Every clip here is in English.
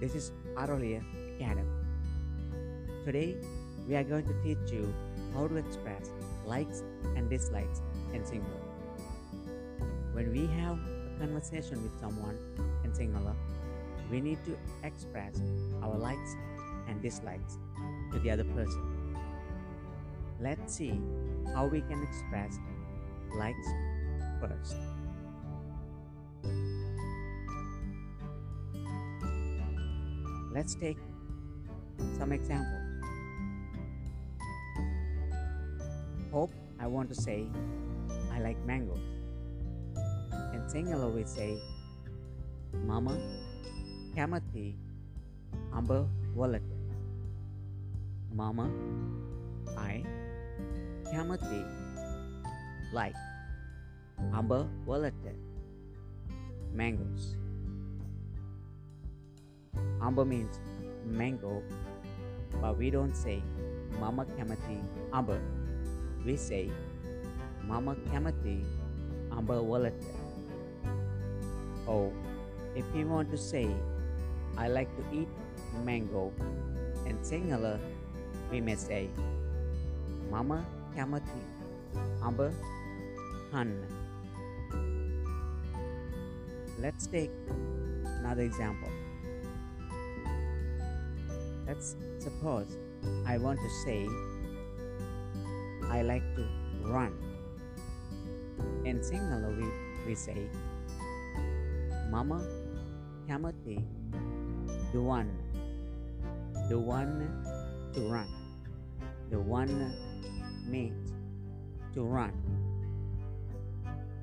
This is Aralia Academy. Today, we are going to teach you how to express likes and dislikes in Sinhala. When we have a conversation with someone in Sinhala, we need to express our likes and dislikes to the other person. Let's see how we can express likes first. Let's take some examples. Hope, I want to say, I like mangoes. And Sinhala always say, Mama, Kamathi, Amba Wallet. Mama, I, Kamathi, like, Amba Wallet, mangoes. Amba means mango, but we don't say Mama Kamati Amba. We say Mama Kamati Amba Walata. Oh, if you want to say, I like to eat mango and Sinhala, we may say Mama Kamati Amba Han. Let's take another example. Let's suppose I want to say I like to run. In Sinhala, we, we say Mama Kamati the one, the one to run, the one mate to run.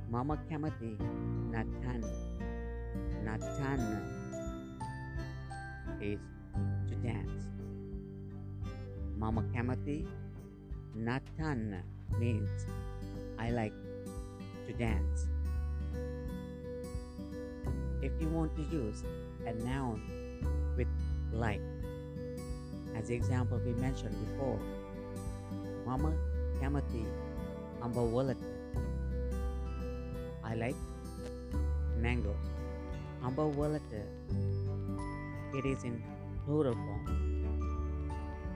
Mama Kamati Natan. Natan is Dance, Mama Kamati Natan means I like to dance. If you want to use a noun with like, as the example we mentioned before, Mama Kamati Ambawalatan. I like mangoes. Ambawalata. It is in plural form.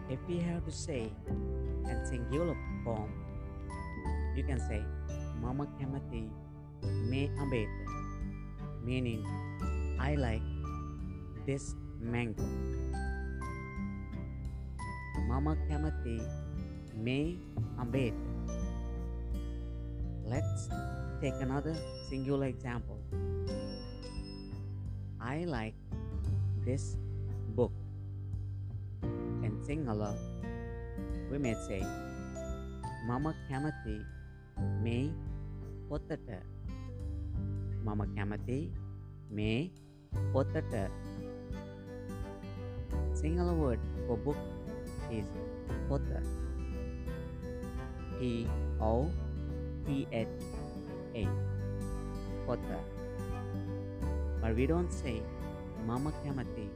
If we have to say a singular form, you can say Mama Kamathi me ambete, meaning I like this mango. Mama Kamathi me ambete. Let's take another singular example. I like this book and sing we may say, Mama Kamati me potata. Mama Kamati me potata. Sinhala word for book is pota. P O T H A. Pota. But we don't say Mama Kamati.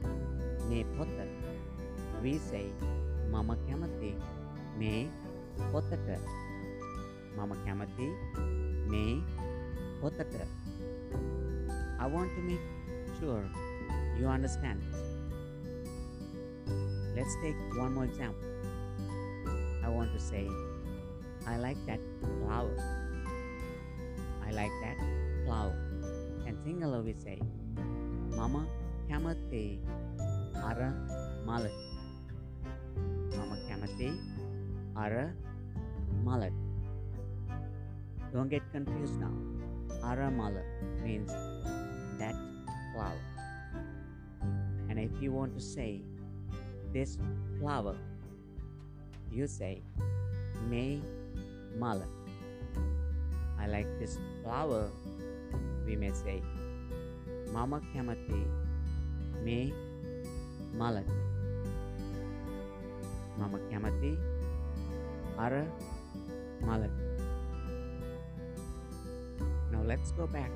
මේ පොත වීසයි මම කැමති මේ පොතට මම කැමති මේ පොතට I want to make sure you understand. Let's take one more example. I want to say, I like that flower. I like that flower. And Sinhala we say, Mama, kamatte arah malat. Mama Timothy Ara malat. Don't get confused now. Ara malat means that flower. And if you want to say this flower, you say May malat. I like this flower. We may say Mama Kamati me. Malak Mama Yamati, Ara Malak Now let's go back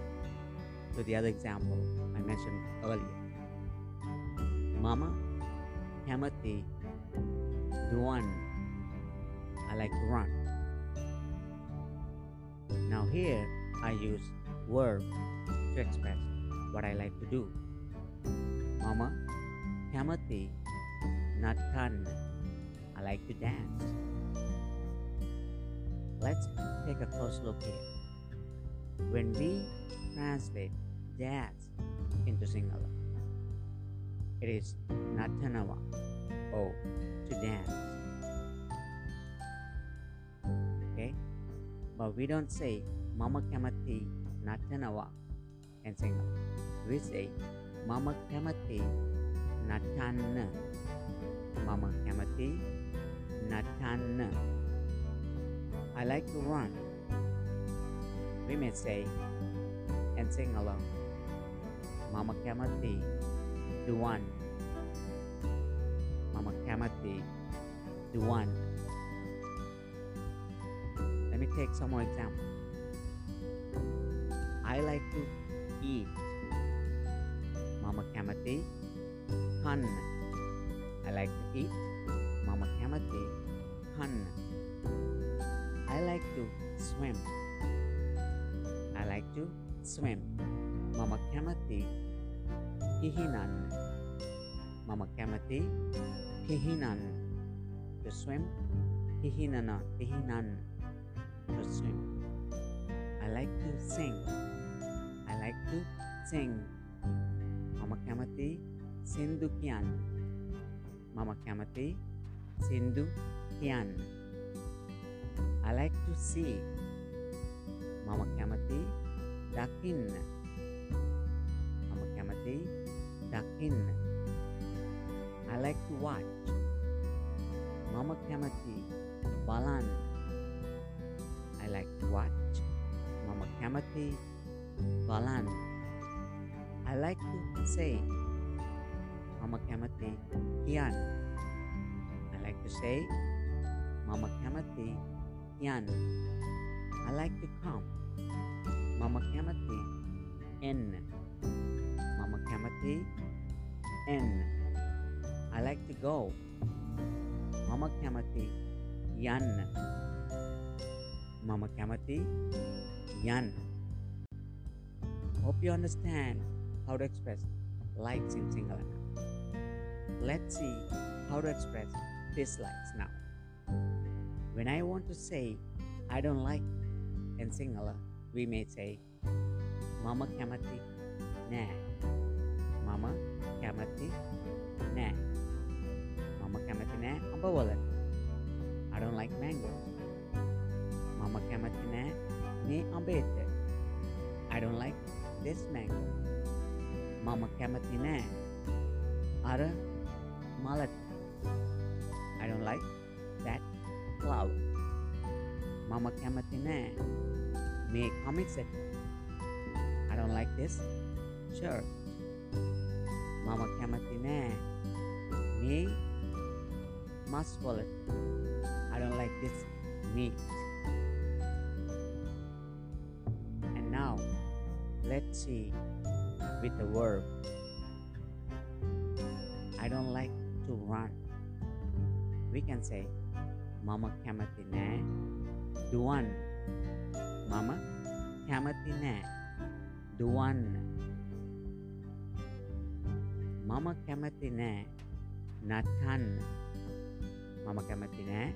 to the other example I mentioned earlier. Mama Kamati Duan I like to run. Now here I use verb to express what I like to do. Mama kemati natkan. I like to dance. Let's take a close look here. When we translate dance into Sinhala, it is natanawa or oh, to dance. Okay? But we don't say mama kamati natanawa in Sinhala. We say mama kamati natanna. Mama kamati natanna. I like to run. We may say and Sinhala. Mama kamati duan. Mama kamati duan. Let me take some more examples. I like to eat. Mama kamati I like to eat. Mama kamati kan. I like to swim. I like to swim. Mama kamati hihinan. Mama kamati hihinan. To swim. Hihinan. To swim. I like to sing. I like to sing. Mama kamati sindu kian. Mama kamati sindu kian. I like to see. Mama kamati dakin. Mama kamati dakin. I like to watch. Mama kamati balan. I like to watch. Mama kamati balan. I like to say. Mama kamati kian. I like to say. Mama kamati yan. I like to come. Mama kamati n. Mama kamati n. I like to go. Mama kamati yan. Mama kamati yan. Hope you understand how to express likes in Sinhala. Let's see how to express dislikes now. When I want to say I don't like in Sinhala, we may say Mama kamati na. Mama kamati na. Mama kamati na ambawalan. I don't like mangoes. Mama kamati na me ambete. I don't like this mango. Mama kamati na ara Mama kamati na me comics set. I don't like this shirt. Mama kamati na me mas wallet. I don't like this meat. And now let's see with the verb. I don't like to run. We can say Mama kamati na දුවන් මම කැමති නෑ. දුවන්න. මම කැමති නෑ. නටන්න. මම කැමති නෑ.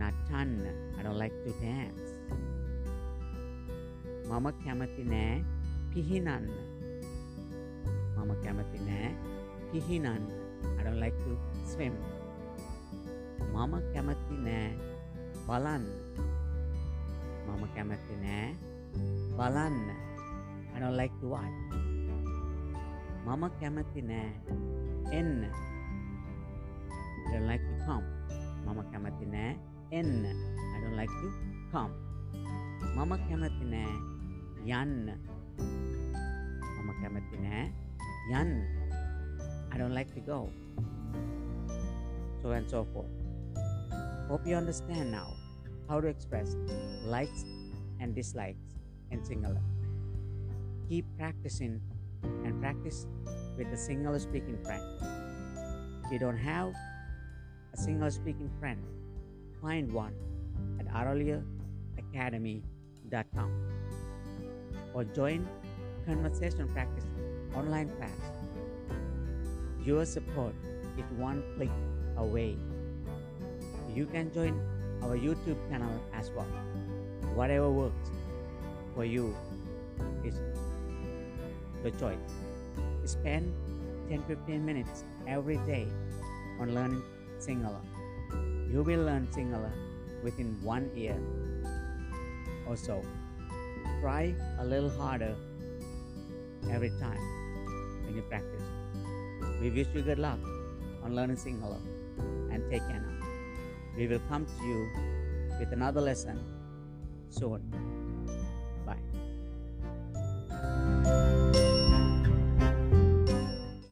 නටන්න. I don't like to dance. මම කැමති නෑ පිහිනන්න. මම කැමති නෑ පිහිනන්න. I don't like to swim. මම කැමති නෑ බලන්න. Mama kamati na balan. I don't like to watch. Mama kamati na en. I don't like to come. Mama kamati na en. I don't like to come. Mama kamati na yan. Mama kamati na yan. I don't like to go. So and so forth. Hope you understand now how to express likes and dislikes in Sinhala. Keep practicing and practice with a Sinhala speaking friend. If you don't have a Sinhala speaking friend, find one at araliaacademy.com or join conversation practice online class. Your support is one click away. You can join our YouTube channel as well. Whatever works for you is the choice. Spend 10 15 minutes every day on learning Sinhala. You will learn Sinhala within one year or so. Try a little harder every time when you practice. We wish you good luck on learning Sinhala and take care now. We will come to you with another lesson soon.